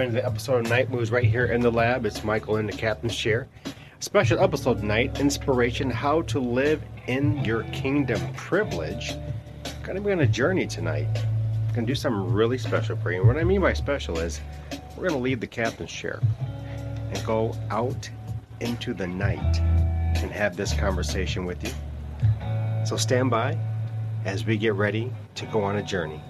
into the episode of Nite Moodz right here in the lab. It's Michael in the captain's chair. Special episode tonight Inspiration How to Live in Your Kingdom Privilege. Gonna be on a journey tonight. Gonna do something really special for you. And what I mean by special is we're gonna leave the captain's chair and go out into the night and have this conversation with you. So stand by as we get ready to go on a journey.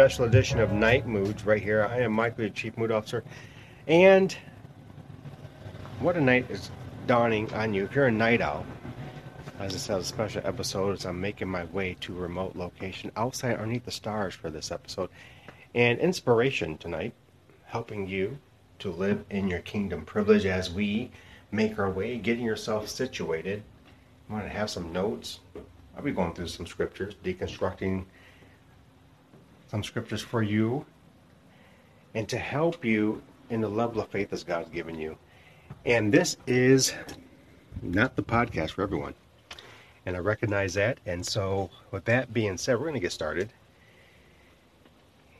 Special edition of Nite Moodz right here. I am Michael, your Chief Mood Officer. And what a night is dawning on you. If you're a night owl, as I said, a special episode as I'm making my way to remote location outside underneath the stars for this episode. And inspiration tonight, helping you to live in your kingdom privilege as we make our way, getting yourself situated. I want to have some notes. I'll be going through some scriptures, deconstructing some scriptures for you and to help you in the level of faith as God's given you. And this is not the podcast for everyone. And I recognize that. And so, with that being said, we're going to get started.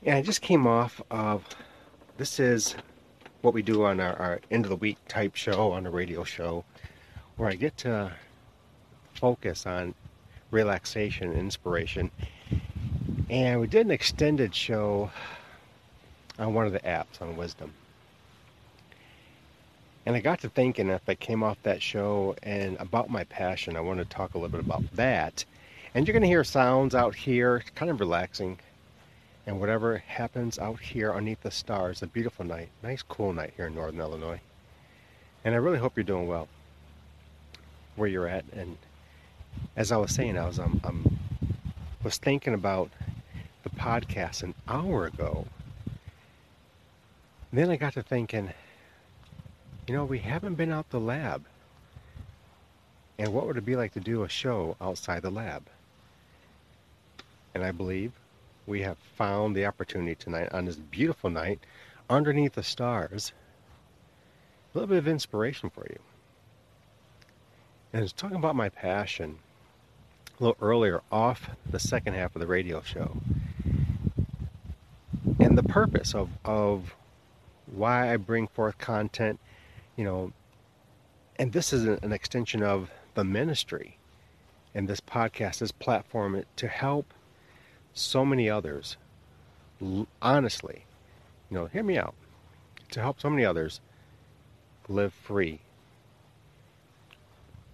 And I just came off of this is what we do on our, our end of the week type show on a radio show where I get to focus on relaxation and inspiration and we did an extended show on one of the apps on wisdom. And I got to thinking if I came off that show and about my passion, I want to talk a little bit about that. And you're going to hear sounds out here, kind of relaxing. And whatever happens out here underneath the stars, a beautiful night, nice cool night here in Northern Illinois. And I really hope you're doing well where you're at. And as I was saying, I was um, um was thinking about the podcast an hour ago. Then I got to thinking, you know, we haven't been out the lab. And what would it be like to do a show outside the lab? And I believe we have found the opportunity tonight on this beautiful night underneath the stars. A little bit of inspiration for you. And it's talking about my passion a little earlier off the second half of the radio show. And the purpose of, of why I bring forth content, you know, and this is an extension of the ministry and this podcast, this platform to help so many others, honestly, you know, hear me out, to help so many others live free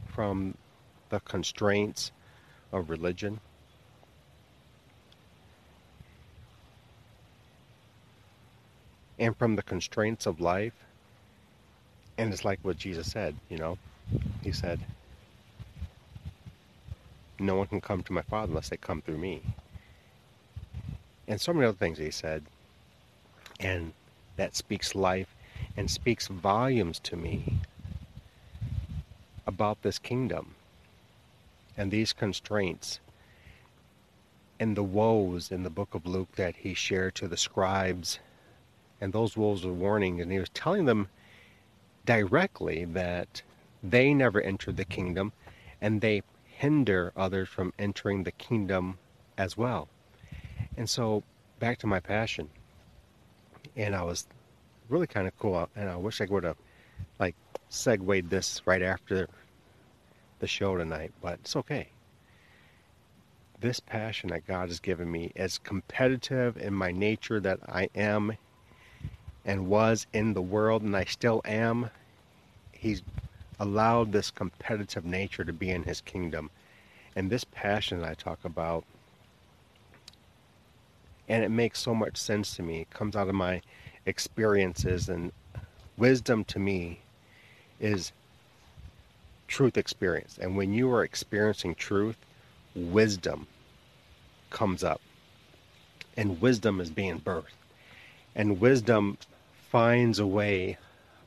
from the constraints of religion, and from the constraints of life. And it's like what Jesus said, you know. He said, No one can come to my Father unless they come through me. And so many other things he said. And that speaks life and speaks volumes to me about this kingdom and these constraints and the woes in the book of Luke that he shared to the scribes and those woes were warning, and he was telling them directly that they never entered the kingdom and they hinder others from entering the kingdom as well. And so, back to my passion, and I was really kind of cool, and I wish I would have like segued this right after the show tonight, but it's okay. This passion that God has given me, as competitive in my nature that I am and was in the world, and I still am. He's allowed this competitive nature to be in his kingdom. And this passion I talk about, and it makes so much sense to me. It comes out of my experiences, and wisdom to me is truth experience. And when you are experiencing truth, wisdom comes up. And wisdom is being birthed. And wisdom finds a way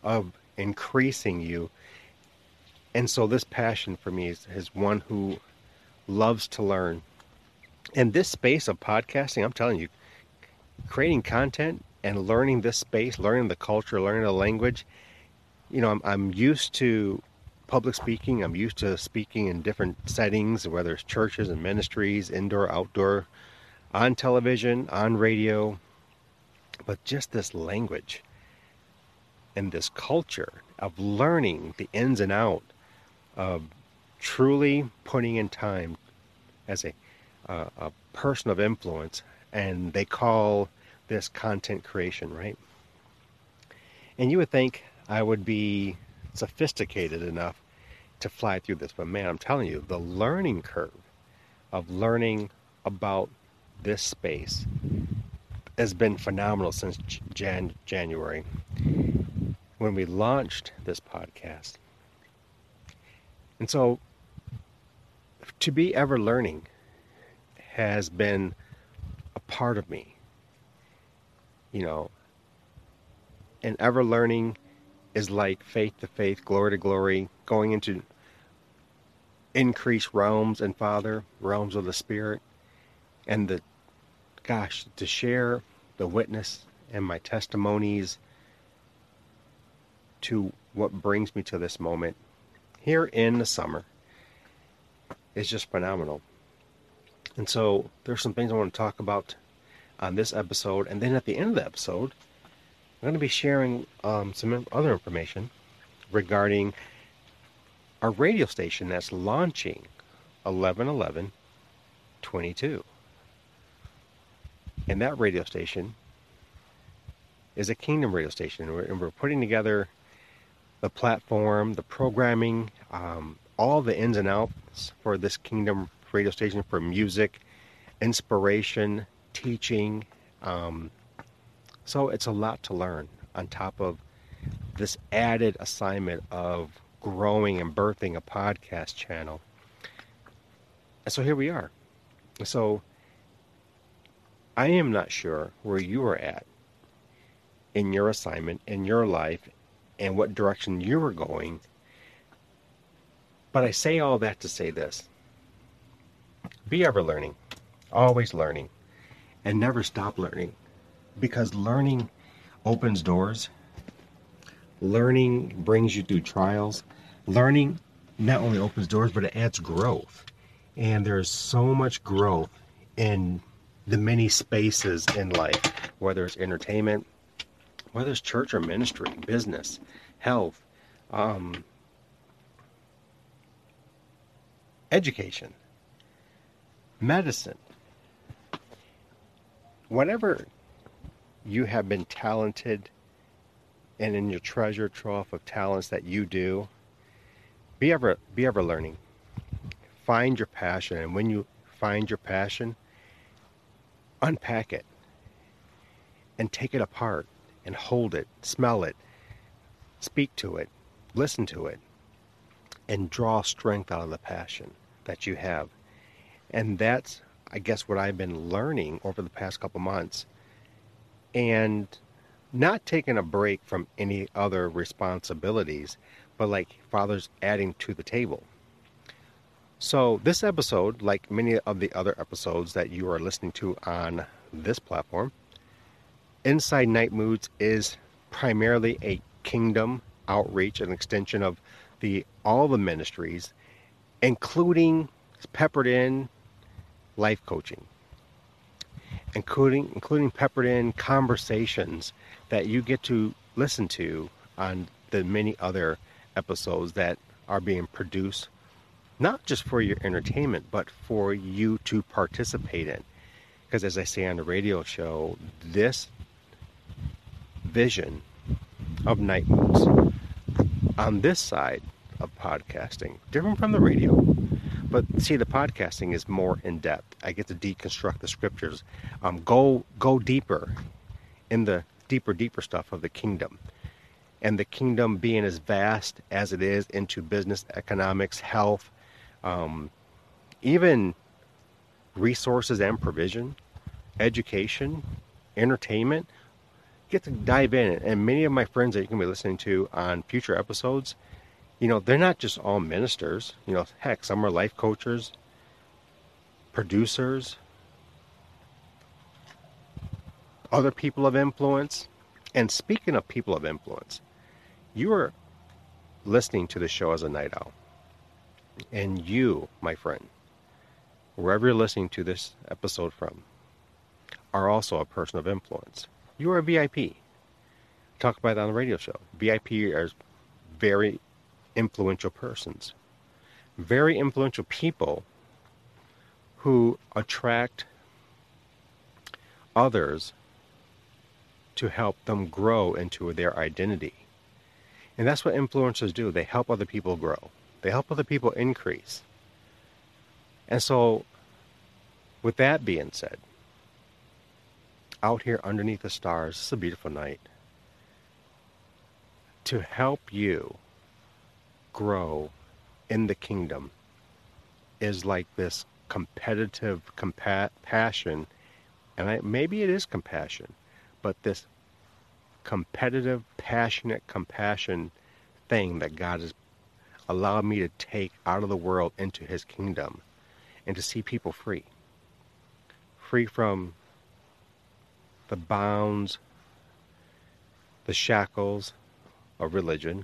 of increasing you. And so this passion for me is, is one who loves to learn. And this space of podcasting, I'm telling you, creating content and learning this space, learning the culture, learning the language, you know, I'm, I'm used to public speaking. I'm used to speaking in different settings, whether it's churches and ministries, indoor, outdoor, on television, on radio. But just this language and this culture of learning the ins and out of truly putting in time as a, uh, a person of influence, and they call this content creation, right? And you would think I would be sophisticated enough to fly through this, but man, I'm telling you, the learning curve of learning about this space has been phenomenal since Jan- January when we launched this podcast. And so to be ever learning has been a part of me. You know, and ever learning is like faith to faith, glory to glory, going into increased realms and Father, realms of the Spirit, and the gosh, to share the witness and my testimonies to what brings me to this moment here in the summer is just phenomenal. And so there's some things I want to talk about on this episode, and then at the end of the episode, I'm going to be sharing um, some other information regarding our radio station that's launching 1111 22. And that radio station is a Kingdom radio station, and we're, and we're putting together the platform, the programming, um, all the ins and outs for this Kingdom radio station for music, inspiration, teaching. Um, so it's a lot to learn on top of this added assignment of growing and birthing a podcast channel. And so here we are. So I am not sure where you are at in your assignment, in your life, and what direction you are going. But I say all that to say this be ever learning, always learning, and never stop learning because learning opens doors. Learning brings you through trials. Learning not only opens doors, but it adds growth. And there's so much growth in the many spaces in life, whether it's entertainment, whether it's church or ministry, business, health, um, education, medicine, whatever you have been talented and in your treasure trove of talents that you do, be ever be ever learning. Find your passion and when you find your passion, unpack it and take it apart and hold it, smell it, speak to it, listen to it, and draw strength out of the passion that you have. And that's, I guess, what I've been learning over the past couple months. And not taking a break from any other responsibilities, but like Father's adding to the table. So, this episode, like many of the other episodes that you are listening to on this platform, Inside Nite Moodz is primarily a kingdom outreach, an extension of the all the ministries, including peppered in life coaching, including including peppered in conversations that you get to listen to on the many other episodes that are being produced not just for your entertainment, but for you to participate in. Because as I say on the radio show, this vision of night moods on this side of podcasting, different from the radio, but see, the podcasting is more in depth. I get to deconstruct the scriptures, um, go go deeper in the deeper, deeper stuff of the kingdom, and the kingdom being as vast as it is into business, economics, health, um, even resources and provision, education, entertainment. Get to dive in. And many of my friends that you can be listening to on future episodes, you know, they're not just all ministers. You know, heck, some are life coaches, producers, other people of influence. And speaking of people of influence, you are listening to the show as a night owl. And you, my friend, wherever you're listening to this episode from, are also a person of influence. You are a VIP. Talk about that on the radio show. VIP are very influential persons, very influential people who attract others to help them grow into their identity. And that's what influencers do. They help other people grow. They help other people increase. And so, with that being said, out here underneath the stars, it's a beautiful night. To help you grow in the kingdom is like this competitive compa- passion, and I, maybe it is compassion, but this competitive, passionate compassion thing that God has allowed me to take out of the world into His kingdom and to see people free. Free from the bounds, the shackles of religion,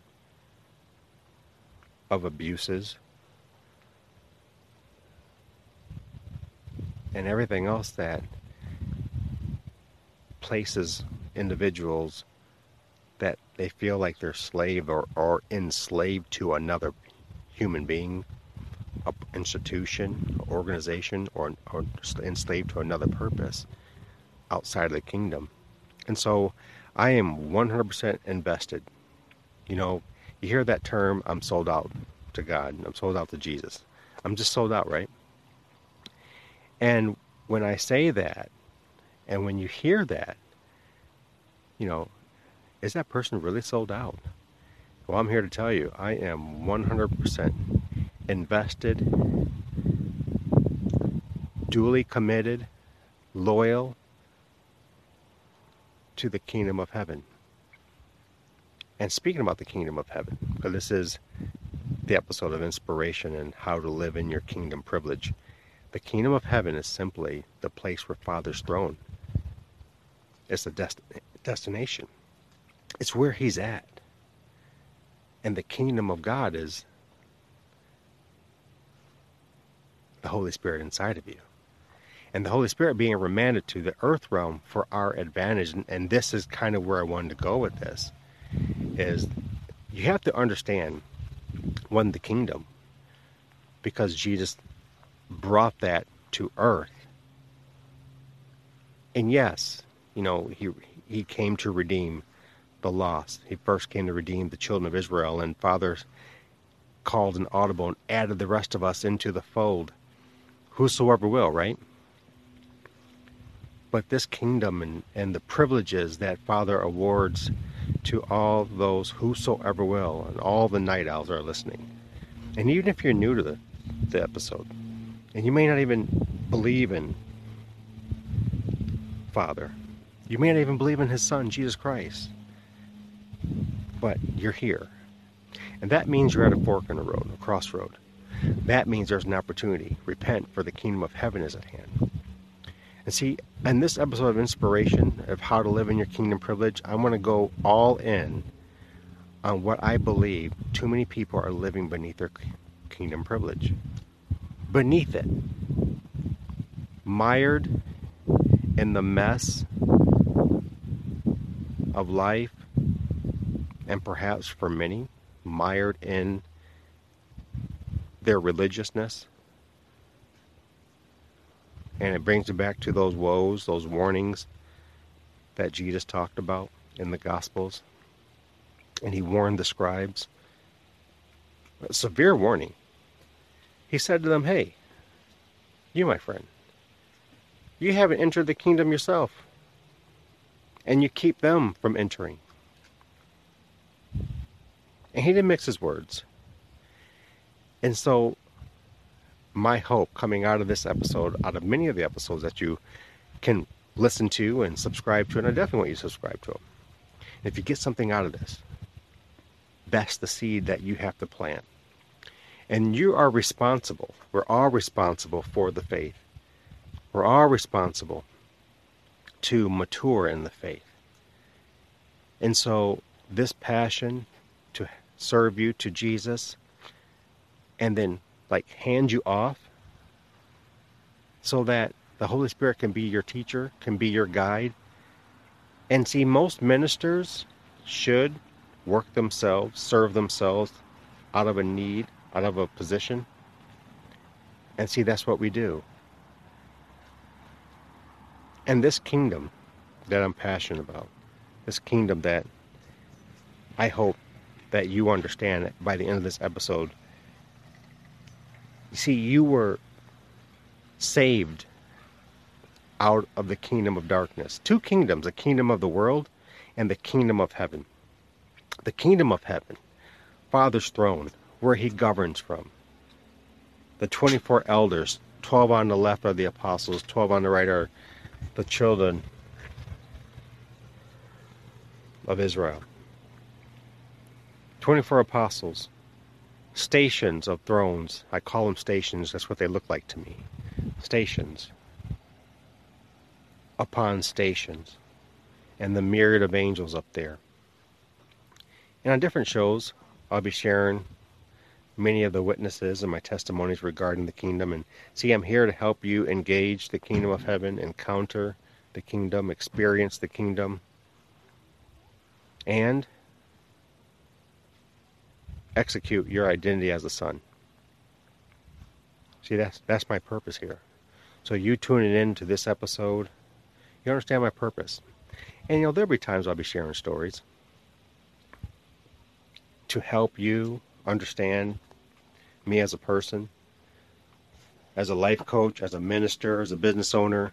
of abuses, and everything else that places individuals that they feel like they're slave or, or enslaved to another human being, a institution, organization, or, or enslaved to another purpose outside of the kingdom. And so I am 100% invested. You know, you hear that term, I'm sold out to God, I'm sold out to Jesus. I'm just sold out, right? And when I say that, and when you hear that, you know, is that person really sold out? Well, I'm here to tell you, I am 100% invested, duly committed, loyal to the kingdom of heaven. And speaking about the kingdom of heaven, because this is the episode of inspiration and how to live in your kingdom privilege. The kingdom of heaven is simply the place where Father's throne. It's a dest- destination. It's where He's at. And the kingdom of God is the Holy Spirit inside of you. And the Holy Spirit being remanded to the earth realm for our advantage. And, and this is kind of where I wanted to go with this. Is you have to understand one the kingdom because Jesus brought that to earth. And yes, you know, he he came to redeem the lost. He first came to redeem the children of Israel, and Father called an audible and added the rest of us into the fold. Whosoever will, right? But this kingdom and, and the privileges that Father awards to all those whosoever will, and all the night owls are listening. And even if you're new to the, the episode, and you may not even believe in Father, you may not even believe in His Son, Jesus Christ, but you're here. And that means you're at a fork in the road, a crossroad. That means there's an opportunity. Repent, for the kingdom of heaven is at hand. And see, in this episode of inspiration of how to live in your kingdom privilege, I want to go all in on what I believe too many people are living beneath their kingdom privilege. Beneath it, mired in the mess of life, and perhaps for many, mired in their religiousness. And it brings you back to those woes, those warnings that Jesus talked about in the Gospels. And he warned the scribes. A severe warning. He said to them, Hey, you, my friend, you haven't entered the kingdom yourself, and you keep them from entering. And he didn't mix his words. And so my hope coming out of this episode, out of many of the episodes that you can listen to and subscribe to, and I definitely want you to subscribe to them. If you get something out of this, that's the seed that you have to plant. And you are responsible. We're all responsible for the faith. We're all responsible to mature in the faith. And so, this passion to serve you to Jesus and then like hand you off so that the Holy Spirit can be your teacher, can be your guide. And see, most ministers should work themselves, serve themselves out of a need, out of a position. And see, that's what we do. And this kingdom that I'm passionate about, this kingdom that I hope that you understand by the end of this episode. You see, you were saved out of the kingdom of darkness. Two kingdoms, the kingdom of the world and the kingdom of heaven. The kingdom of heaven, Father's throne, where he governs from. The 24 elders, 12 on the left are the apostles, 12 on the right are the children of Israel. 24 apostles, stations of thrones. I call them stations, that's what they look like to me. Stations upon stations, and the myriad of angels up there. And on different shows, I'll be sharing many of the witnesses and my testimonies regarding the kingdom. And see, I'm here to help you engage the kingdom of heaven, encounter the kingdom, experience the kingdom, and execute your identity as a son. See, that's that's my purpose here. So you tuning in to this episode, you understand my purpose. And you know, there'll be times I'll be sharing stories to help you understand me as a person, as a life coach, as a minister, as a business owner,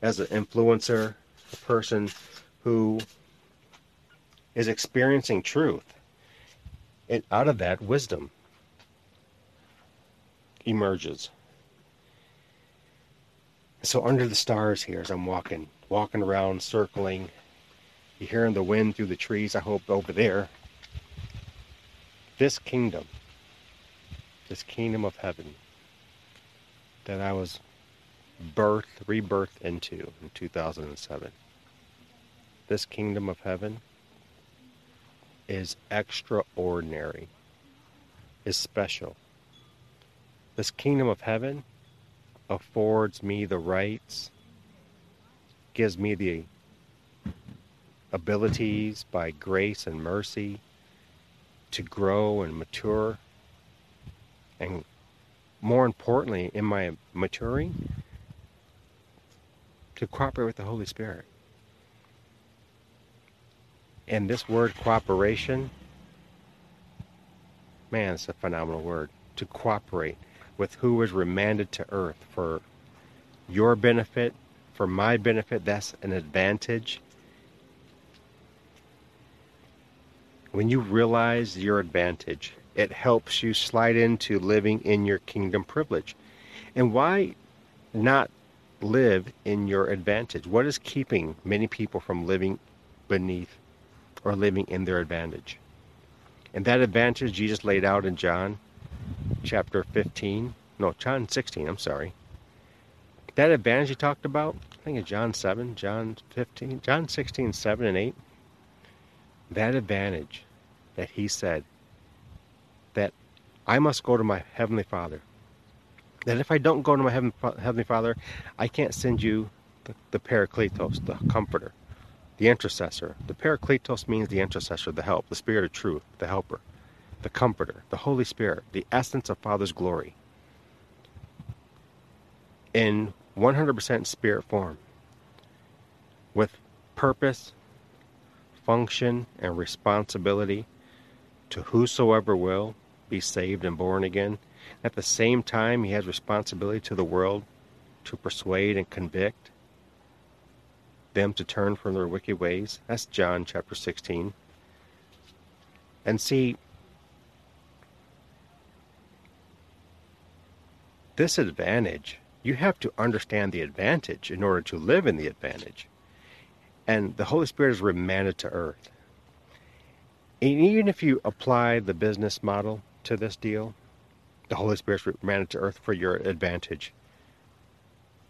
as an influencer, a person who is experiencing truth. And out of that, wisdom emerges. So under the stars here as I'm walking, walking around, circling, you're hearing the wind through the trees, I hope over there. This kingdom, this kingdom of heaven that I was birthed, rebirthed into in 2007. This kingdom of heaven is extraordinary, is special. This kingdom of heaven affords me the rights, gives me the abilities by grace and mercy to grow and mature. And more importantly, in my maturing, to cooperate with the Holy Spirit. And this word cooperation, man, it's a phenomenal word. To cooperate with who is remanded to earth for your benefit, for my benefit, that's an advantage. When you realize your advantage, it helps you slide into living in your kingdom privilege. And why not live in your advantage? What is keeping many people from living beneath or living in their advantage? And that advantage Jesus laid out in John chapter 15, no, John 16, I'm sorry. That advantage he talked about, I think it's John 7, John 15, John 16, 7 and 8. That advantage that he said that I must go to my heavenly Father that if I don't go to my Heavenly Father, I can't send you the, the Parakletos, the Comforter, the Intercessor. The Parakletos means the Intercessor, the help, the Spirit of truth, the Helper, the Comforter, the Holy Spirit, the essence of Father's glory. In 100% spirit form, with purpose, function, and responsibility to whosoever will be saved and born again at the same time, he has responsibility to the world to persuade and convict them to turn from their wicked ways. That's John chapter 16. And see, this advantage, you have to understand the advantage in order to live in the advantage. And the Holy Spirit is remanded to earth. And even if you apply the business model to this deal, the Holy Spirit is remanded to earth for your advantage,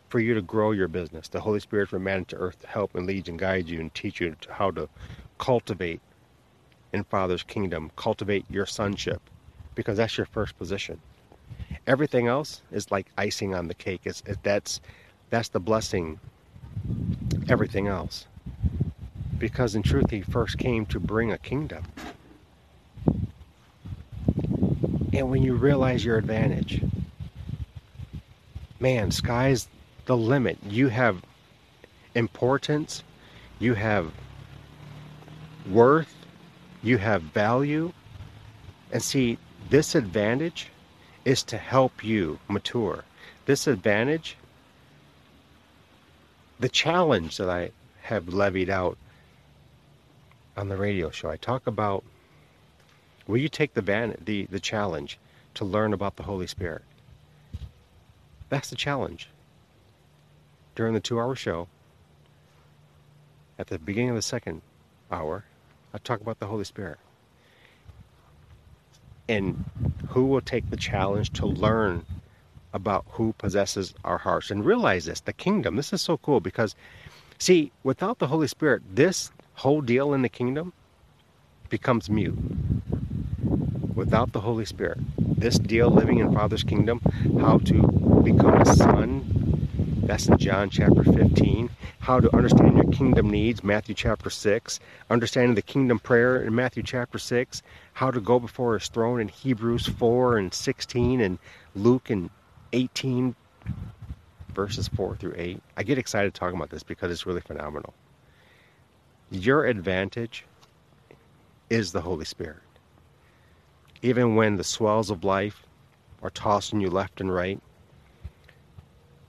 for you to grow your business. The Holy Spirit is remanded to earth to help and lead and guide you and teach you how to cultivate in Father's kingdom, cultivate your sonship, because that's your first position. Everything else is like icing on the cake. It's, it, that's that's the blessing. Everything else, because in truth, He first came to bring a kingdom. And when you realize your advantage, man, sky's the limit. You have importance, you have worth, you have value. And see, this advantage is to help you mature. This advantage, the challenge that I have levied out on the radio show, I talk about will you take the, van- the, the challenge to learn about the Holy Spirit? That's the challenge. During the two hour show, at the beginning of the second hour, I talk about the Holy Spirit. And who will take the challenge to learn about who possesses our hearts and realize this the kingdom. This is so cool because, see, without the Holy Spirit, this whole deal in the kingdom becomes mute. Without the Holy Spirit, this deal living in Father's kingdom, how to become a son, that's in John chapter 15 how to understand your kingdom needs, Matthew chapter 6, understanding the kingdom prayer in Matthew chapter 6, how to go before his throne in Hebrews 4 and 16, and Luke and 18, verses 4 through 8. I get excited talking about this because it's really phenomenal. Your advantage is the Holy Spirit. Even when the swells of life are tossing you left and right,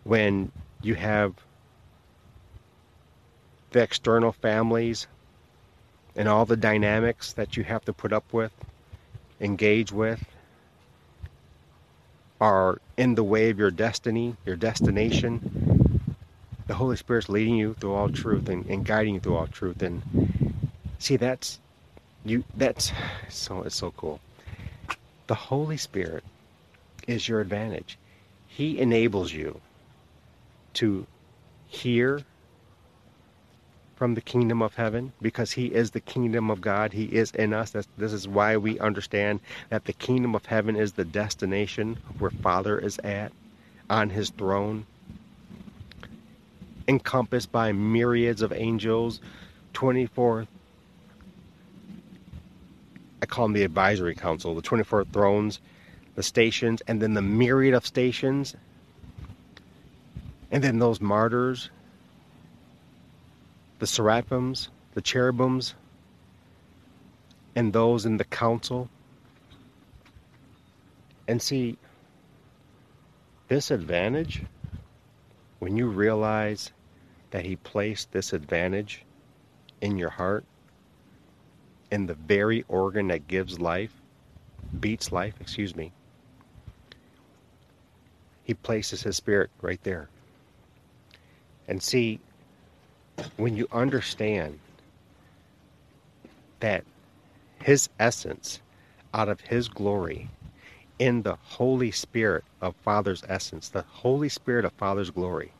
when you have the external families and all the dynamics that you have to put up with, engage with, are in the way of your destiny, your destination. The Holy Spirit's leading you through all truth and, and guiding you through all truth. And see, that's you. That's so. It's so cool. The Holy Spirit is your advantage. He enables you to hear from the kingdom of heaven because he is the kingdom of God. He is in us. That's, this is why we understand that the kingdom of heaven is the destination where Father is at on his throne, encompassed by myriads of angels, 24 I call them the advisory council, the 24 thrones, the stations, and then the myriad of stations, and then those martyrs the seraphims, the cherubims, and those in the council. And see, this advantage, when you realize that He placed this advantage in your heart, in the very organ that gives life, beats life, excuse me, He places His Spirit right there. And see, when you understand that His essence out of His glory in the Holy Spirit of Father's essence, the Holy Spirit of Father's glory,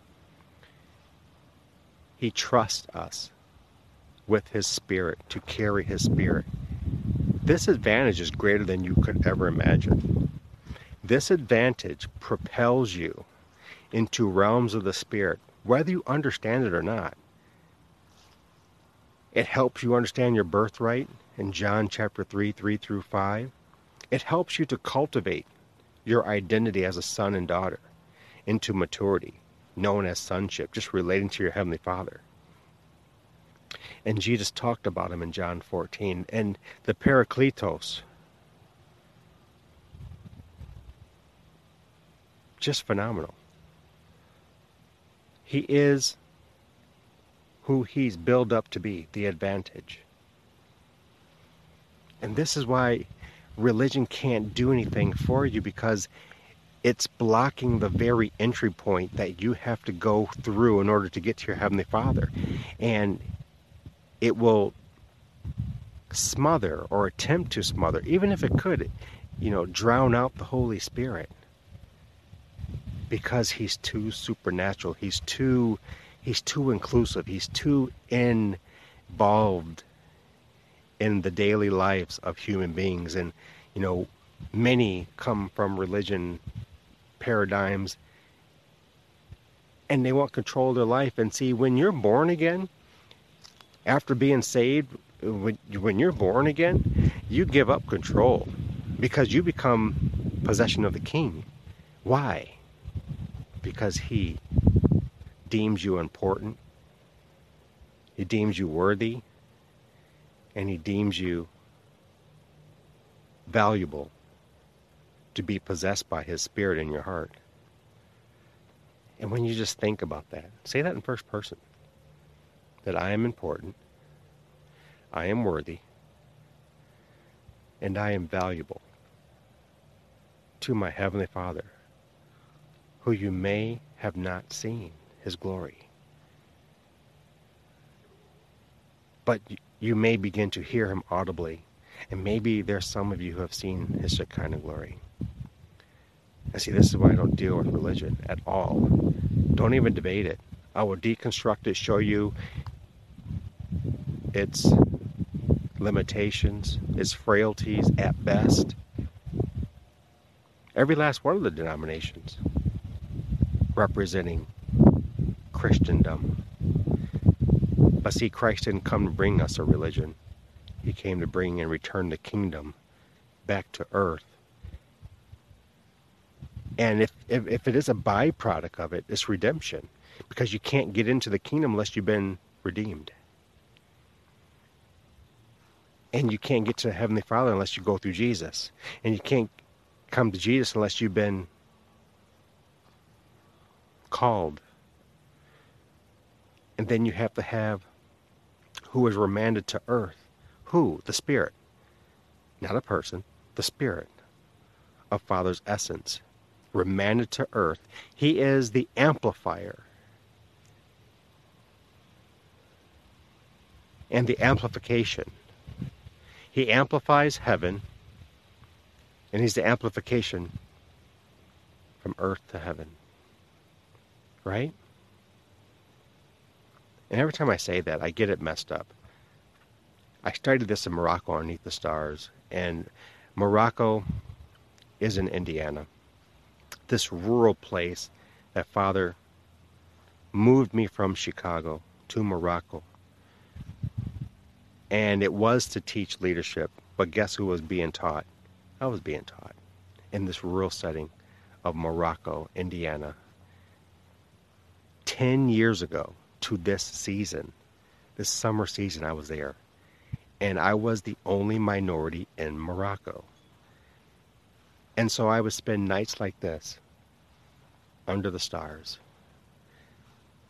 He trusts us with His Spirit to carry His Spirit. This advantage is greater than you could ever imagine. This advantage propels you into realms of the Spirit, whether you understand it or not. It helps you understand your birthright in John chapter 3, 3 through 5. It helps you to cultivate your identity as a son and daughter into maturity, known as sonship, just relating to your Heavenly Father. And Jesus talked about him in John 14. And the Parakletos, just phenomenal. He is who he's built up to be, the advantage. And this is why religion can't do anything for you because it's blocking the very entry point that you have to go through in order to get to your Heavenly Father. And it will smother or attempt to smother, even if it could, you know, drown out the Holy Spirit. Because he's too supernatural. He's too he's too inclusive. He's too involved in the daily lives of human beings. And, you know, many come from religion paradigms and they want control of their life. And see, when you're born again, after being saved, when, when you're born again, you give up control because you become possession of the king. Why? Because he deems you important, he deems you worthy, and he deems you valuable to be possessed by his spirit in your heart. And when you just think about that, say that in first person that I am important, I am worthy, and I am valuable to my Heavenly Father, who you may have not seen his glory. But you may begin to hear him audibly, and maybe there's some of you who have seen his Shekinah glory. And see, this is why I don't deal with religion at all. Don't even debate it. I will deconstruct it, show you its limitations, its frailties at best. Every last one of the denominations representing Christendom. But see, Christ didn't come to bring us a religion. He came to bring and return the kingdom back to earth. And if, if, if it is a byproduct of it, it's redemption. Because you can't get into the kingdom unless you've been redeemed. And you can't get to the Heavenly Father unless you go through Jesus. And you can't come to Jesus unless you've been called. And then you have to have who is remanded to earth. Who? The Spirit. Not a person, the Spirit of Father's essence. Remanded to earth. He is the amplifier. And the amplification he amplifies heaven, and he's the amplification from earth to heaven. Right? And every time I say that, I get it messed up. I started this in Morocco underneath the stars, and Morocco is in Indiana. This rural place that Father moved me from Chicago to Morocco and it was to teach leadership. But guess who was being taught? I was being taught in this rural setting of Morocco, Indiana. 10 years ago to this season, this summer season, I was there. And I was the only minority in Morocco. And so I would spend nights like this under the stars,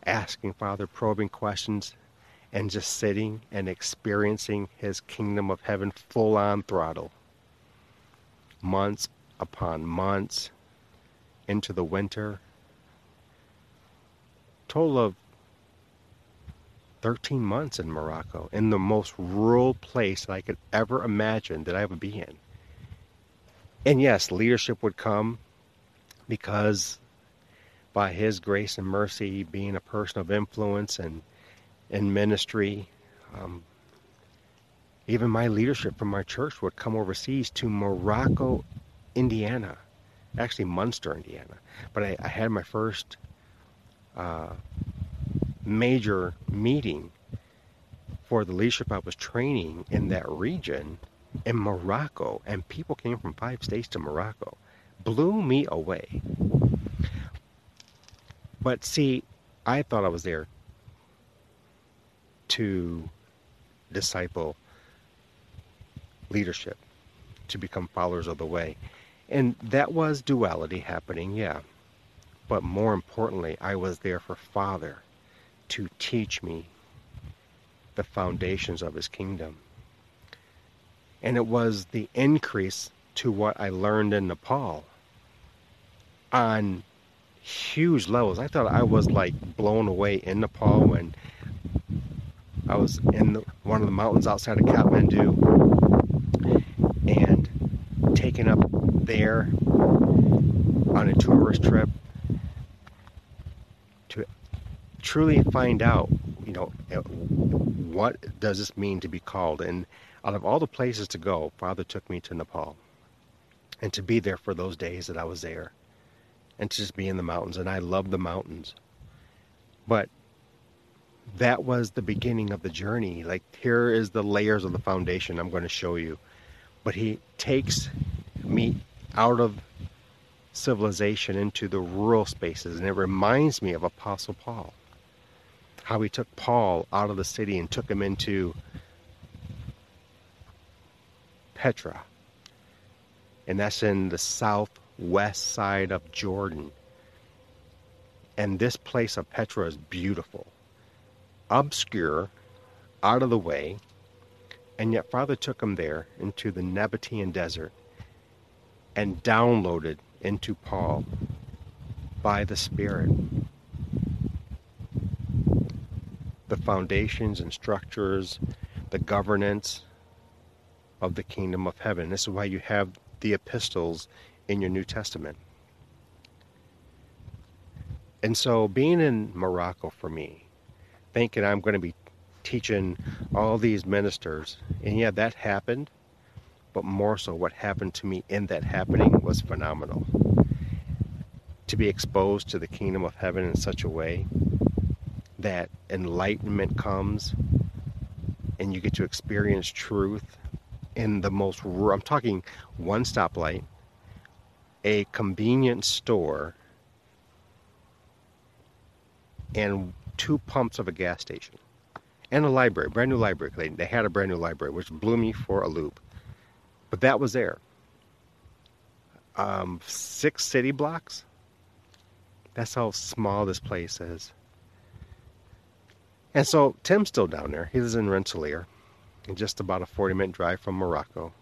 asking Father probing questions and just sitting and experiencing his kingdom of heaven full on throttle. Months upon months into the winter. Total of 13 months in Morocco, in the most rural place that I could ever imagine that I would be in. And yes, leadership would come because by his grace and mercy, being a person of influence and in ministry. Um, even my leadership from my church would come overseas to Morocco, Indiana, actually Munster, Indiana. But I, I had my first uh, major meeting for the leadership I was training in that region in Morocco, and people came from five states to Morocco. Blew me away. But see, I thought I was there to disciple leadership, to become followers of the way. And that was duality happening, yeah. But more importantly, I was there for Father to teach me the foundations of his kingdom. And it was the increase to what I learned in Nepal on huge levels. I thought I was like blown away in Nepal when I was in the, one of the mountains outside of Kathmandu and taken up there on a tourist trip truly find out, you know, eh, what does this mean to be called? And out of all the places to go, Father took me to Nepal. And to be there for those days that I was there. And to just be in the mountains. And I love the mountains. But that was the beginning of the journey. Like, here is the layers of the foundation I'm going to show you. But he takes me out of civilization into the rural spaces. And it reminds me of Apostle Paul. How he took Paul out of the city and took him into Petra. And that's in the southwest side of Jordan. And this place of Petra is beautiful, obscure, out of the way. And yet, Father took him there into the Nabatean desert and downloaded into Paul by the Spirit the foundations and structures, the governance of the kingdom of heaven. This is why you have the epistles in your New Testament. And so, being in Morocco for me, thinking I'm going to be teaching all these ministers, and yeah, that happened but more so what happened to me in that happening was phenomenal. To be exposed to the kingdom of heaven in such a way that enlightenment comes and you get to experience truth in the most I'm talking one stoplight, a convenience store, and two pumps of a gas station, and a library, brand new library. They, they had a brand new library, which blew me for a loop. But that was there. Um, six city blocks. That's how small this place is. And so Tim's still down there. He lives in Rensselaer, just about a 40 minute drive from Morocco.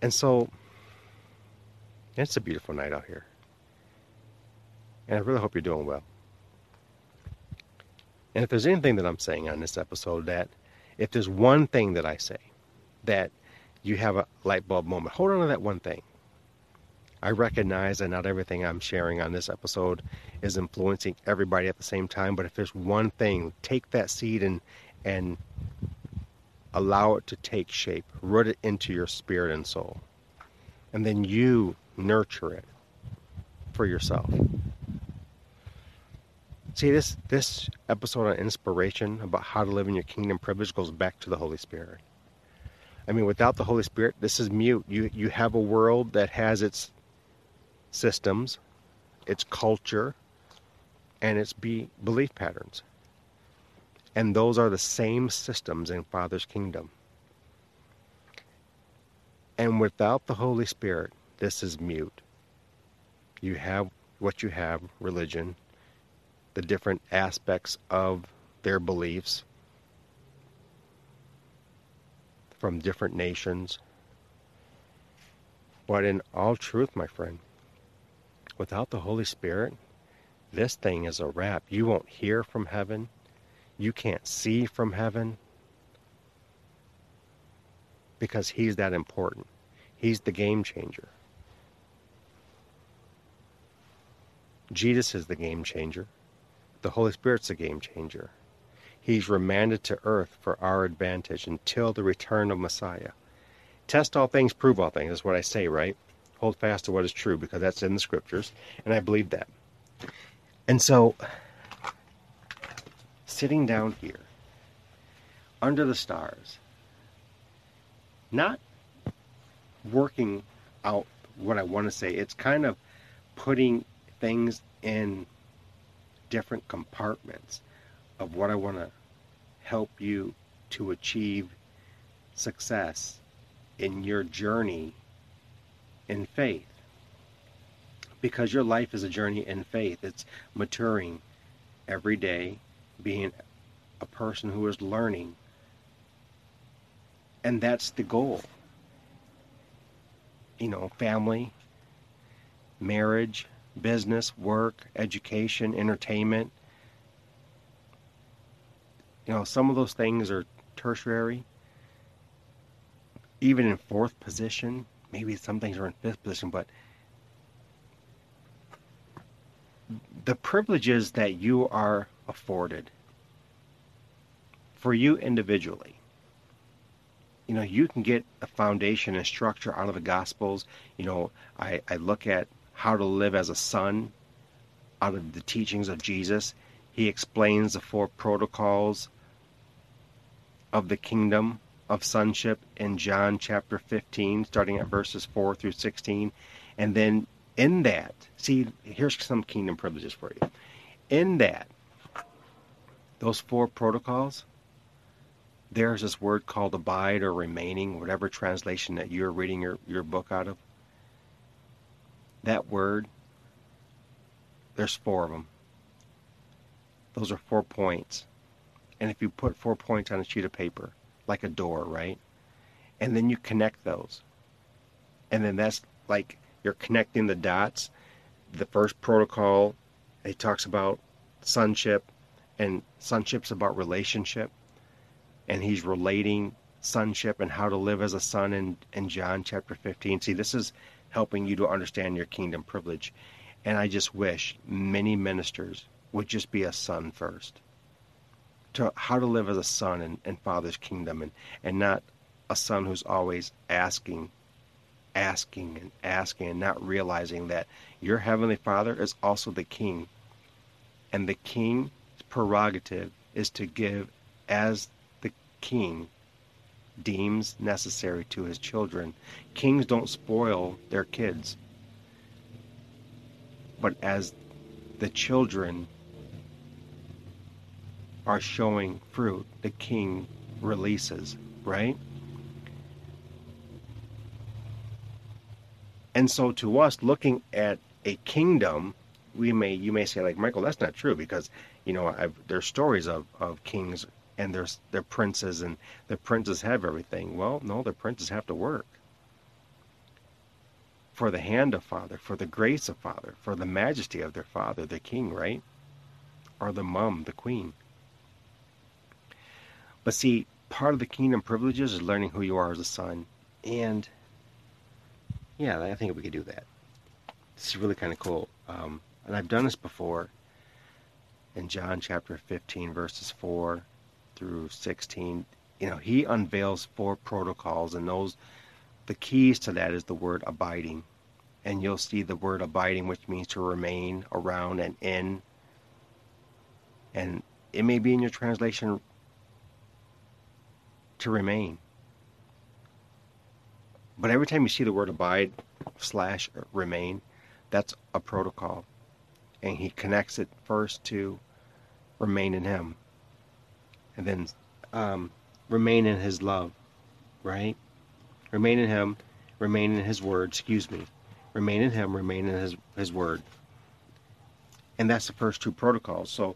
And so it's a beautiful night out here. And I really hope you're doing well. And if there's anything that I'm saying on this episode, that if there's one thing that I say that you have a light bulb moment. Hold on to that one thing. I recognize that not everything I'm sharing on this episode is influencing everybody at the same time, but if there's one thing, take that seed and and allow it to take shape, root it into your spirit and soul. And then you nurture it for yourself. See this this episode on inspiration about how to live in your kingdom privilege goes back to the Holy Spirit. I mean, without the Holy Spirit, this is mute. You you have a world that has its systems, its culture, and its be, belief patterns. And those are the same systems in Father's kingdom. And without the Holy Spirit, this is mute. You have what you have religion, the different aspects of their beliefs, from different nations. But in all truth, my friend, without the Holy Spirit, this thing is a wrap. You won't hear from heaven. You can't see from heaven because He's that important. He's the game changer. Jesus is the game changer. The Holy Spirit's the game changer. He's remanded to earth for our advantage until the return of Messiah. Test all things, prove all things, is what I say, right? Hold fast to what is true because that's in the scriptures, and I believe that. And so, sitting down here, under the stars, not working out what I want to say, it's kind of putting things in different compartments of what I want to help you to achieve success in your journey in faith. Because your life is a journey in faith. It's maturing every day, being a person who is learning. And that's the goal. You know, family, marriage, business, work, education, entertainment. You know, some of those things are tertiary, even in fourth position. Maybe some things are in fifth position, but the privileges that you are afforded for you individually. You know, you can get a foundation and structure out of the Gospels. You know, I, I look at how to live as a son out of the teachings of Jesus. He explains the four protocols of the kingdom of sonship in John chapter 15, starting at verses 4 through 16. And then in that, see, here's some kingdom privileges for you. In that, those four protocols, there's this word called abide or remaining, whatever translation that you're reading your, your book out of. That word, there's four of them. Those are four points. And if you put four points on a sheet of paper, like a door, right? And then you connect those. And then that's like you're connecting the dots. The first protocol, it talks about sonship, and sonship's about relationship. And he's relating sonship and how to live as a son in, in John chapter 15. See, this is helping you to understand your kingdom privilege. And I just wish many ministers would just be a son first to how to live as a son in, in Father's kingdom and, and not a son who's always asking, asking, and asking, and not realizing that your Heavenly Father is also the King. And the King's prerogative is to give as the King deems necessary to his children. Kings don't spoil their kids. But as the children are showing fruit, the king releases, right? And so to us looking at a kingdom, we may you may say like Michael, that's not true because you know I've, there's stories of, of kings and there's their princes and the princes have everything. Well, no, the princes have to work for the hand of Father, for the grace of Father, for the majesty of their Father, the King, right? Or the mom, the Queen. But see, part of the kingdom privileges is learning who you are as a son. And yeah, I think we could do that. This is really kind of cool. Um, and I've done this before in John chapter 15, verses 4 through 16. You know, he unveils four protocols, and those, the keys to that is the word abiding. And you'll see the word abiding, which means to remain around and in. And it may be in your translation to remain. But every time you see the word abide slash remain, that's a protocol. And he connects it first to remain in him. And then um, remain in his love, right? Remain in him, remain in his word, excuse me. Remain in him, remain in his, his word. And that's the first two protocols. So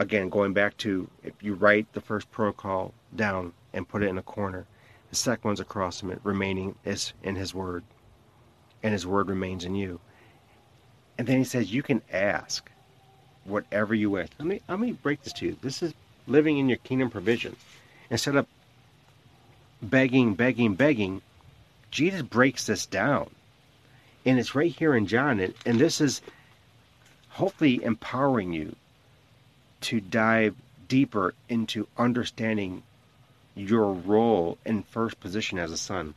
again, going back to if you write the first protocol down, and put it in a corner. The second one's across from it, remaining is in his word. And his word remains in you. And then he says, You can ask whatever you wish. Let me let me break this to you. This is living in your kingdom provision. Instead of begging, begging, begging, Jesus breaks this down. And it's right here in John. And, and this is hopefully empowering you to dive deeper into understanding your role in first position as a son.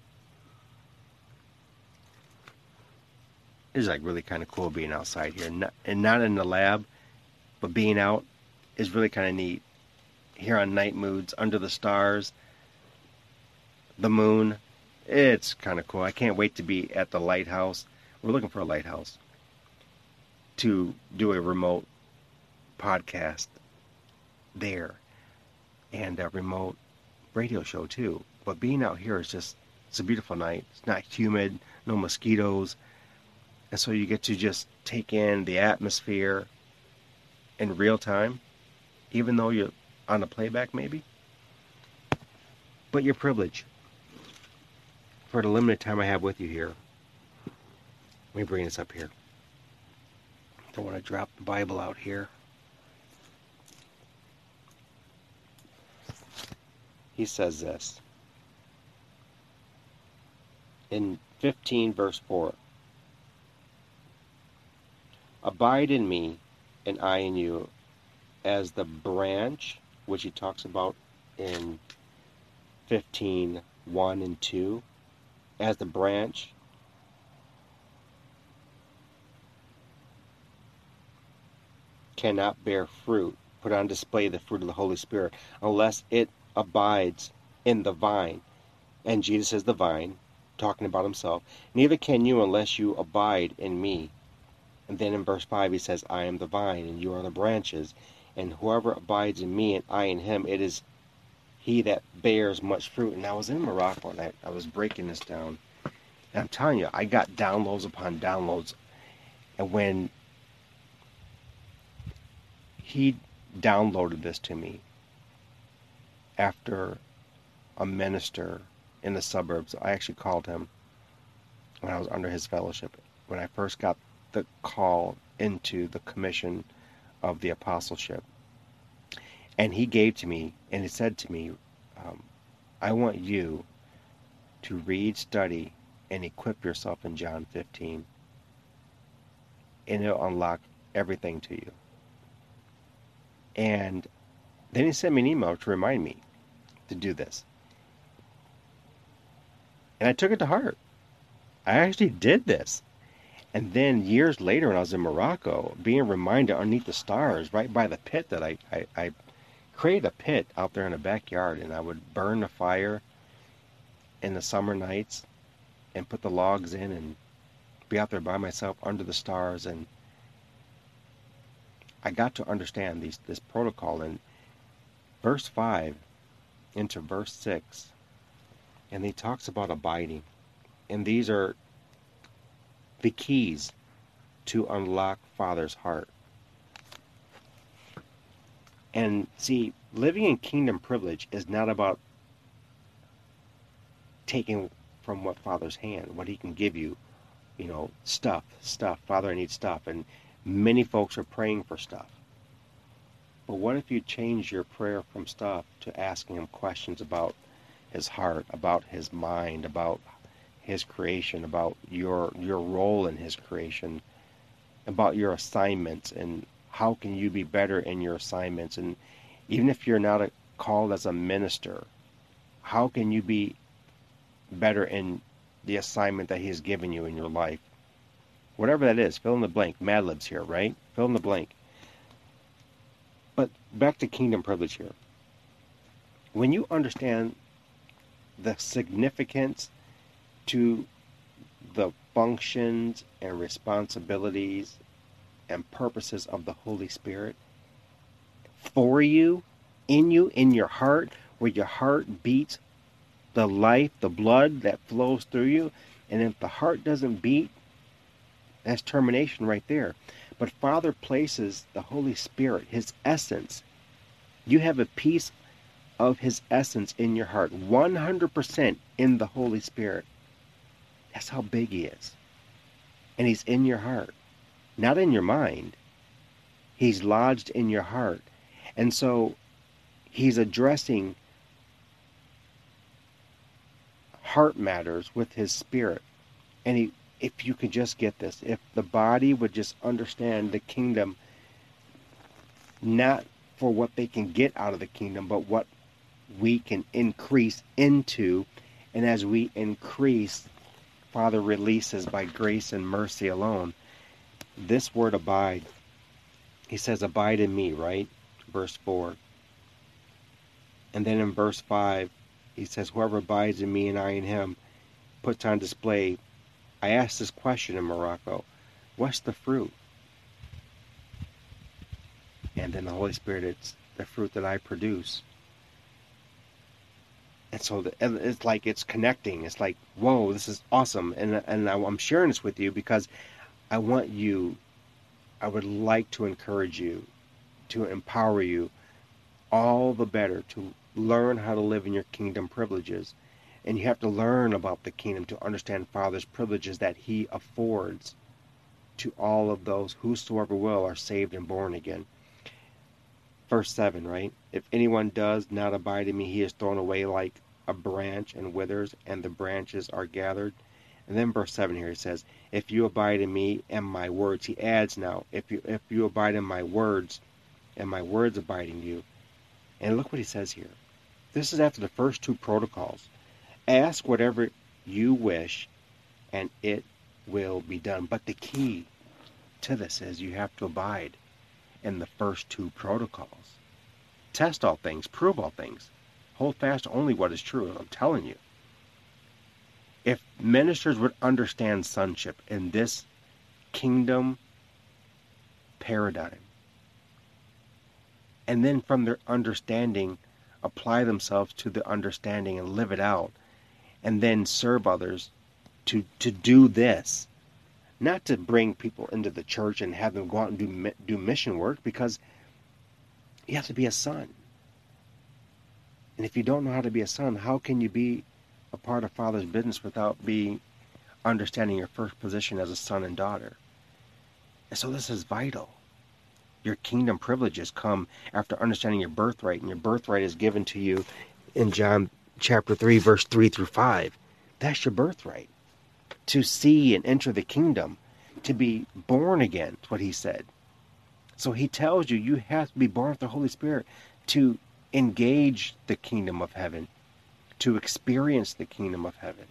It's like really kind of cool being outside here, and not in the lab, but being out is really kind of neat. Here on Nite Moodz, under the stars, the moon, it's kind of cool. I can't wait to be at the lighthouse. We're looking for a lighthouse to do a remote podcast there and a remote radio show too. But being out here is just it's a beautiful night. It's not humid, no mosquitoes. And so you get to just take in the atmosphere in real time, even though you're on a playback maybe. But you're privileged for the limited time I have with you here. Let me bring this up here. Don't want to drop the Bible out here. He says this. In 15, verse 4 Abide in me, and I in you, as the branch, which he talks about in 15, 1 and 2, as the branch cannot bear fruit, put on display the fruit of the Holy Spirit, unless it abides in the vine. And Jesus is the vine, talking about himself. Neither can you unless you abide in me. And then in verse 5 he says, I am the vine, and you are the branches. And whoever abides in me and I in him, it is he that bears much fruit. And I was in Morocco and I, I was breaking this down. And I'm telling you, I got downloads upon downloads. And when he downloaded this to me after a minister in the suburbs, I actually called him when I was under his fellowship. When I first got the call into the commission of the apostleship. And he gave to me, and he said to me, um, I want you to read, study, and equip yourself in John 15. And it'll unlock everything to you. And then he sent me an email to remind me to do this. And I took it to heart. I actually did this. And then years later, when I was in Morocco, being reminded underneath the stars, right by the pit that I, I, I created a pit out there in the backyard, and I would burn the fire in the summer nights and put the logs in and be out there by myself under the stars. And I got to understand these, this protocol. in verse 5 into verse 6, and he talks about abiding. And these are the keys to unlock Father's heart. And see, living in kingdom privilege is not about taking from what Father's hand, what He can give you, you know, stuff, stuff. Father, I need stuff. And many folks are praying for stuff. But what if you change your prayer from stuff to asking Him questions about His heart, about His mind, about his creation, about your your role in his creation, about your assignments and how can you be better in your assignments and even if you're not a, called as a minister, how can you be better in the assignment that he has given you in your life? Whatever that is, fill in the blank. Mad Libs here, right? Fill in the blank. Back to kingdom privilege here. When you understand the significance to the functions and responsibilities and purposes of the Holy Spirit for you, in you, in your heart, where your heart beats the life, the blood that flows through you. And if the heart doesn't beat, that's termination right there. But Father places the Holy Spirit, His essence. You have a piece of His essence in your heart, 100% in the Holy Spirit. That's how big He is. And He's in your heart, not in your mind. He's lodged in your heart. And so He's addressing heart matters with His Spirit. And He, if you could just get this, if the body would just understand the kingdom, not for what they can get out of the kingdom, but what we can increase into. And as we increase, Father releases by grace and mercy alone. This word abide, he says, abide in me, right? Verse 4. And then in verse 5, he says, Whoever abides in me and I in him puts on display. I asked this question in Morocco What's the fruit? And then the Holy Spirit, it's the fruit that I produce and so the, it's like it's connecting. It's like, whoa, this is awesome, and and I'm sharing this with you because I want you. I would like to encourage you, to empower you, all the better to learn how to live in your kingdom privileges, and you have to learn about the kingdom to understand Father's privileges that He affords to all of those whosoever will are saved and born again. Verse 7, right? If anyone does not abide in me, he is thrown away like a branch and withers, and the branches are gathered. And then verse 7 here it says, If you abide in me and my words, he adds now, if you if you abide in my words, and my words abide in you. And look what he says here. This is after the first two protocols. Ask whatever you wish, and it will be done. But the key to this is you have to abide in the first two protocols. Test all things, prove all things, hold fast only what is true. I'm telling you. If ministers would understand sonship in this kingdom paradigm, and then from their understanding, apply themselves to the understanding and live it out, and then serve others to to do this, not to bring people into the church and have them go out and do do mission work because you have to be a son. And if you don't know how to be a son, how can you be a part of Father's business without being understanding your first position as a son and daughter? And so this is vital. Your kingdom privileges come after understanding your birthright, and your birthright is given to you in John chapter 3, verse 3 through 5. That's your birthright to see and enter the kingdom, to be born again, what he said. So he tells you you have to be born of the Holy Spirit to engage the kingdom of heaven, to experience the kingdom of heaven,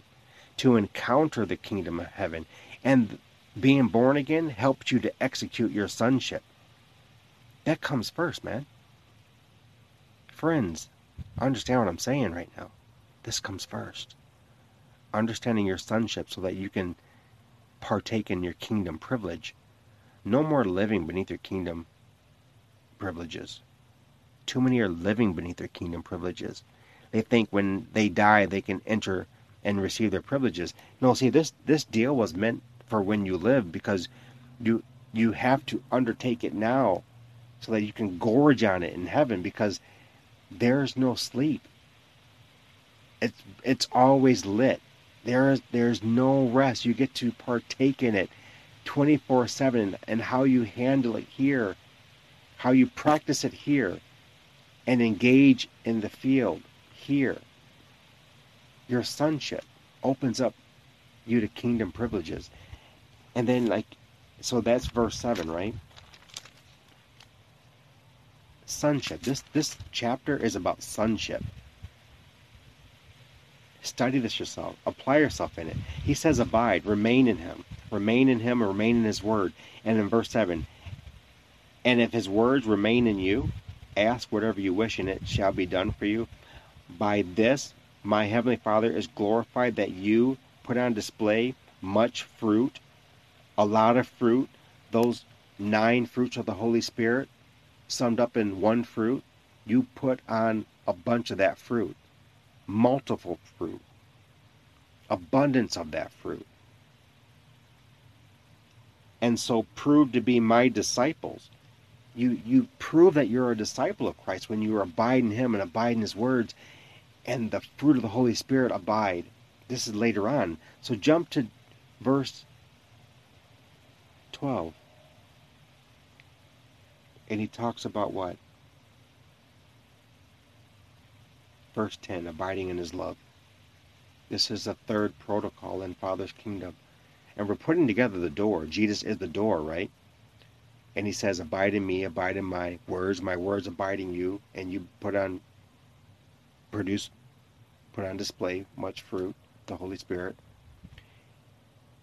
to encounter the kingdom of heaven. And being born again helps you to execute your sonship. That comes first, man. Friends, understand what I'm saying right now. This comes first understanding your sonship so that you can partake in your kingdom privilege. No more living beneath your kingdom privileges. Too many are living beneath their kingdom privileges. They think when they die they can enter and receive their privileges. No, see this this deal was meant for when you live because you you have to undertake it now so that you can gorge on it in heaven because there's no sleep. It's it's always lit. There's there's no rest. You get to partake in it 24/7 and how you handle it here, how you practice it here and engage in the field here. Your sonship opens up you to kingdom privileges. And then like so that's verse 7, right? Sonship. This this chapter is about sonship. Study this yourself. Apply yourself in it. He says, Abide, remain in him. Remain in him, remain in his word. And in verse 7, and if his words remain in you, ask whatever you wish, and it shall be done for you. By this, my heavenly Father is glorified that you put on display much fruit, a lot of fruit, those nine fruits of the Holy Spirit summed up in one fruit. You put on a bunch of that fruit multiple fruit, abundance of that fruit. And so prove to be my disciples. You you prove that you're a disciple of Christ when you abide in him and abide in his words and the fruit of the Holy Spirit abide. This is later on. So jump to verse 12. And he talks about what? Verse 10 Abiding in His love. This is the third protocol in Father's kingdom. And we're putting together the door. Jesus is the door, right? And he says, Abide in me, abide in my words, my words abide in you, and you put on, produce, put on display much fruit, the Holy Spirit.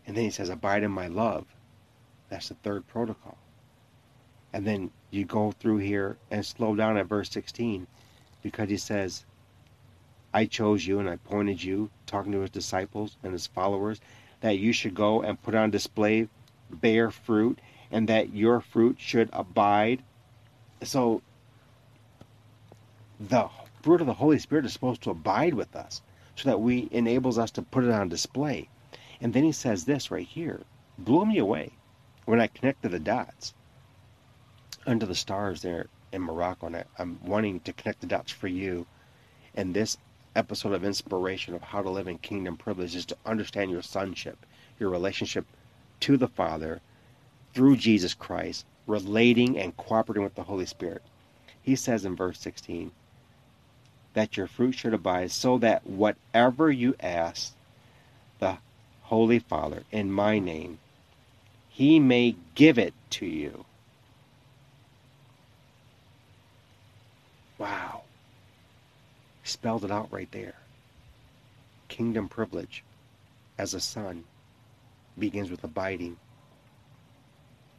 And then he says, Abide in my love. That's the third protocol. And then you go through here and slow down at verse 16 because he says, I chose you and I appointed you, talking to his disciples and his followers, that you should go and put on display, bear fruit, and that your fruit should abide. So, the fruit of the Holy Spirit is supposed to abide with us so that we enables us to put it on display. And then he says this right here blew me away when I connected the dots under the stars there in Morocco. And I, I'm wanting to connect the dots for you. And this episode of inspiration of how to live in kingdom privilege is to understand your sonship, your relationship to the Father, through Jesus Christ, relating and cooperating with the Holy Spirit. He says in verse 16 that your fruit should abide, so that whatever you ask the Holy Father in my name, he may give it to you. Wow. Spelled it out right there. Kingdom privilege as a son begins with abiding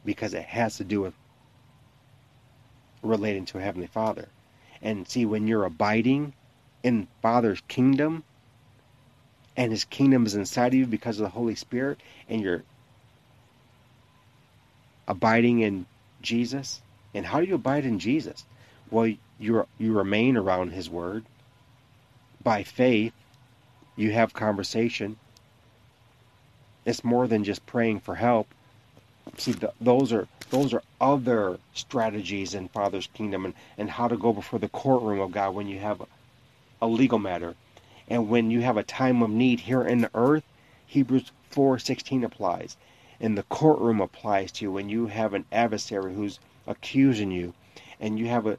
because it has to do with relating to Heavenly Father. And see, when you're abiding in Father's kingdom, and His kingdom is inside of you because of the Holy Spirit, and you're abiding in Jesus. And how do you abide in Jesus? Well, you you remain around His Word by faith. You have conversation. It's more than just praying for help. See, the, those are those are other strategies in Father's kingdom and, and how to go before the courtroom of God when you have a, legal matter. And when you have a time of need here in the earth, Hebrews 4:16 applies. And the courtroom applies to you when you have an adversary who's accusing you and you have a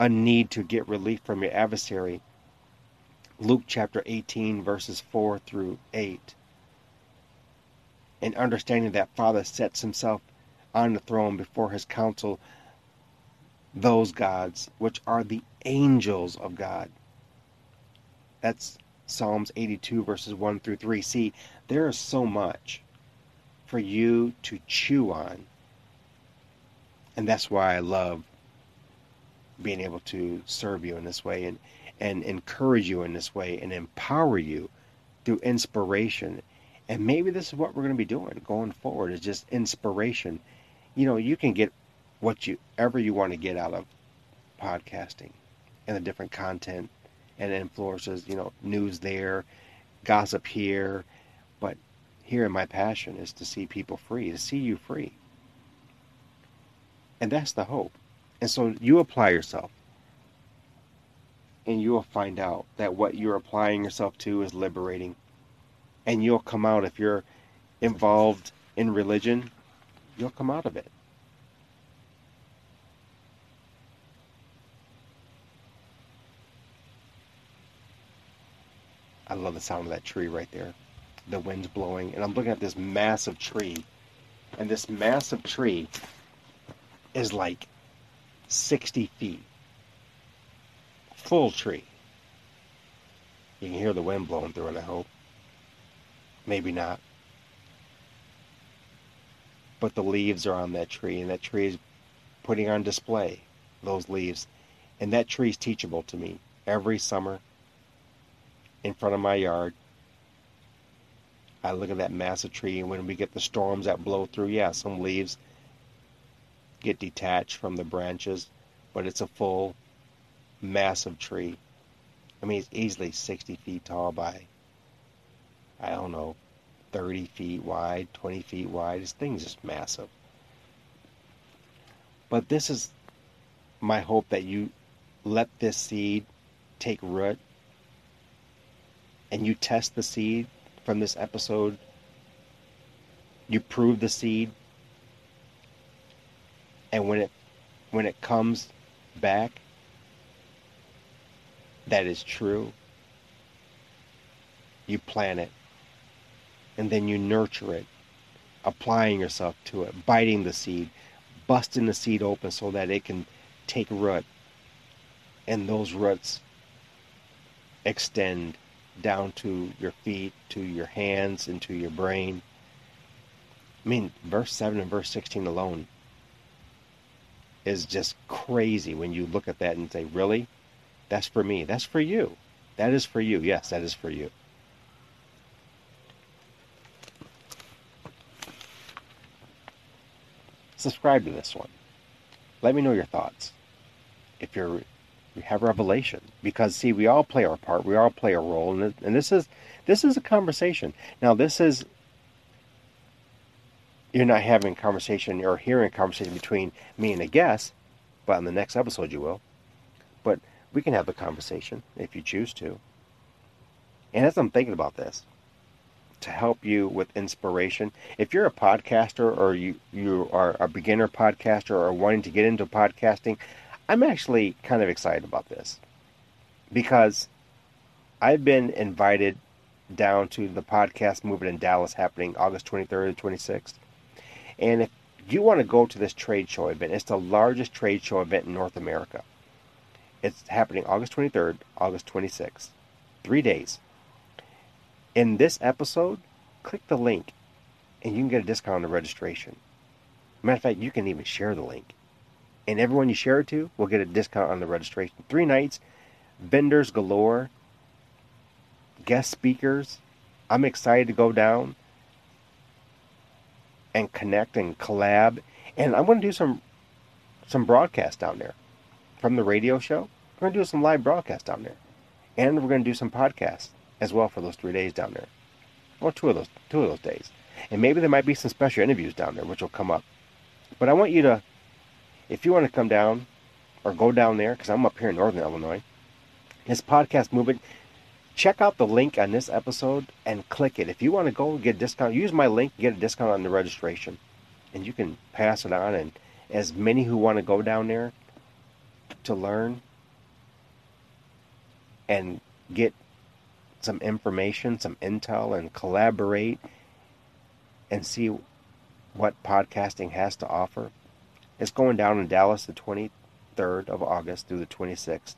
a need to get relief from your adversary. Luke chapter 18 verses 4 through 8 and understanding that Father sets himself on the throne before his council, those gods, which are the angels of God. That's Psalms 82, verses 1 through 3. See, there is so much for you to chew on. And that's why I love being able to serve you in this way and, and encourage you in this way and empower you through inspiration and maybe this is what we're going to be doing going forward is just inspiration. You know, you can get what you ever you want to get out of podcasting and the different content and influences, you know, news there, gossip here, but here in my passion is to see people free, to see you free. And that's the hope. And so you apply yourself. And you will find out that what you're applying yourself to is liberating and you'll come out if you're involved in religion, you'll come out of it. I love the sound of that tree right there. The wind's blowing, and I'm looking at this massive tree. And this massive tree is like 60 feet. Full tree. You can hear the wind blowing through it, I hope. Maybe not. But the leaves are on that tree, and that tree is putting on display those leaves. And that tree is teachable to me every summer in front of my yard. I look at that massive tree, and when we get the storms that blow through, yeah, some leaves get detached from the branches, but it's a full, massive tree. I mean, it's easily 60 feet tall by I don't know, 30 feet wide, 20 feet wide. This thing's just massive. But this is my hope that you let this seed take root and you test the seed from this episode. You prove the seed. And when it when it comes back that is true, you plant it and then you nurture it, applying yourself to it, biting the seed, busting the seed open so that it can take root. And those roots extend down to your feet, to your hands, into your brain. I mean, verse 7 and verse 16 alone is just crazy when you look at that and say, Really? That's for me. That's for you. That is for you. Yes, that is for you. subscribe to this one. Let me know your thoughts. If you're you have revelation, because see, we all play our part, we all play a role, and, this is this is a conversation. Now, this is you're not having a conversation or hearing a conversation between me and a guest, but on the next episode you will. But we can have the conversation if you choose to. And as I'm thinking about this, to help you with inspiration. If you're a podcaster or you, you are a beginner podcaster or wanting to get into podcasting, I'm actually kind of excited about this because I've been invited down to the podcast movement in Dallas happening August 23rd and 26th. And if you want to go to this trade show event, it's the largest trade show event in North America. It's happening August 23rd, August 26th. Three days. In this episode, click the link and you can get a discount on the registration. Matter of fact, you can even share the link. And everyone you share it to will get a discount on the registration. Three nights, vendors galore, guest speakers. I'm excited to go down and connect and collab. And I'm going to do some some broadcast down there from the radio show. We're going to do some live broadcast down there, and we're going to do some podcasts as well for those three days down there. or two of those two of those days, and maybe there might be some special interviews down there which will come up. But I want you to, if you want to come down or go down there, because I'm up here in Northern Illinois, this podcast movement. Check out the link on this episode and click it. If you want to go get a discount, use my link, get a discount on the registration, and you can pass it on. And as many who want to go down there to learn and get some information, some intel, and collaborate and see what podcasting has to offer. It's going down in Dallas the 23rd of August through the 26th.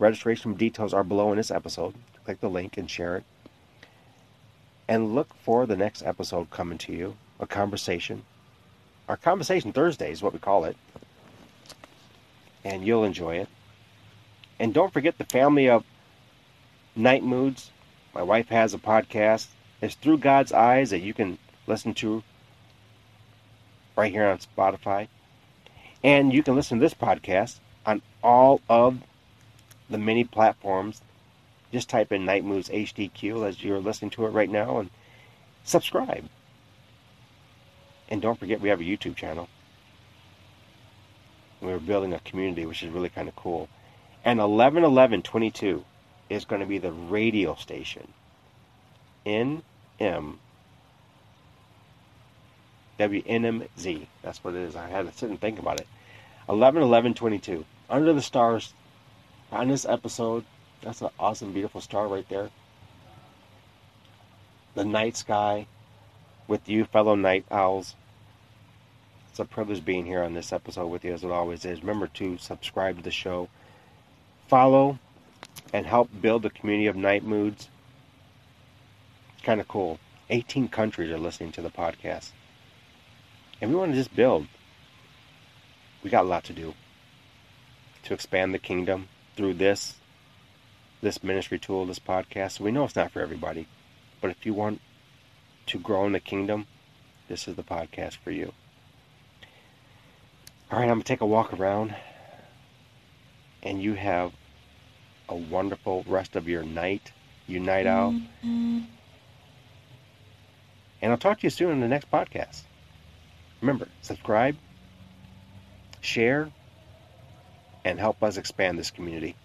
Registration details are below in this episode. Click the link and share it. And look for the next episode coming to you a conversation. Our Conversation Thursday is what we call it and you'll enjoy it. And don't forget the family of Nite Moodz. My wife has a podcast. It's Through God's Eyes that you can listen to right here on Spotify. And you can listen to this podcast on all of the many platforms. Just type in Nite Moodz HDQ as you're listening to it right now and subscribe. And don't forget we have a YouTube channel we are building a community, which is really kind of cool. And 111122 is going to be the radio station. NM WNMZ. That's what it is. I had to sit and think about it. 111122. Under the stars. On this episode, that's an awesome, beautiful star right there. The night sky with you, fellow night owls. It's a privilege being here on this episode with you, as it always is. Remember to subscribe to the show, follow, and help build the community of Nite Moodz. Kind of cool. 18 countries are listening to the podcast. And we want to just build. We got a lot to do to expand the kingdom through this this ministry tool, this podcast. We know it's not for everybody, but if you want to grow in the kingdom, this is the podcast for you. All right, I'm going to take a walk around, and you have a wonderful rest of your night, you night owl. Mm-hmm. And I'll talk to you soon in the next podcast. Remember, subscribe, share, and help us expand this community.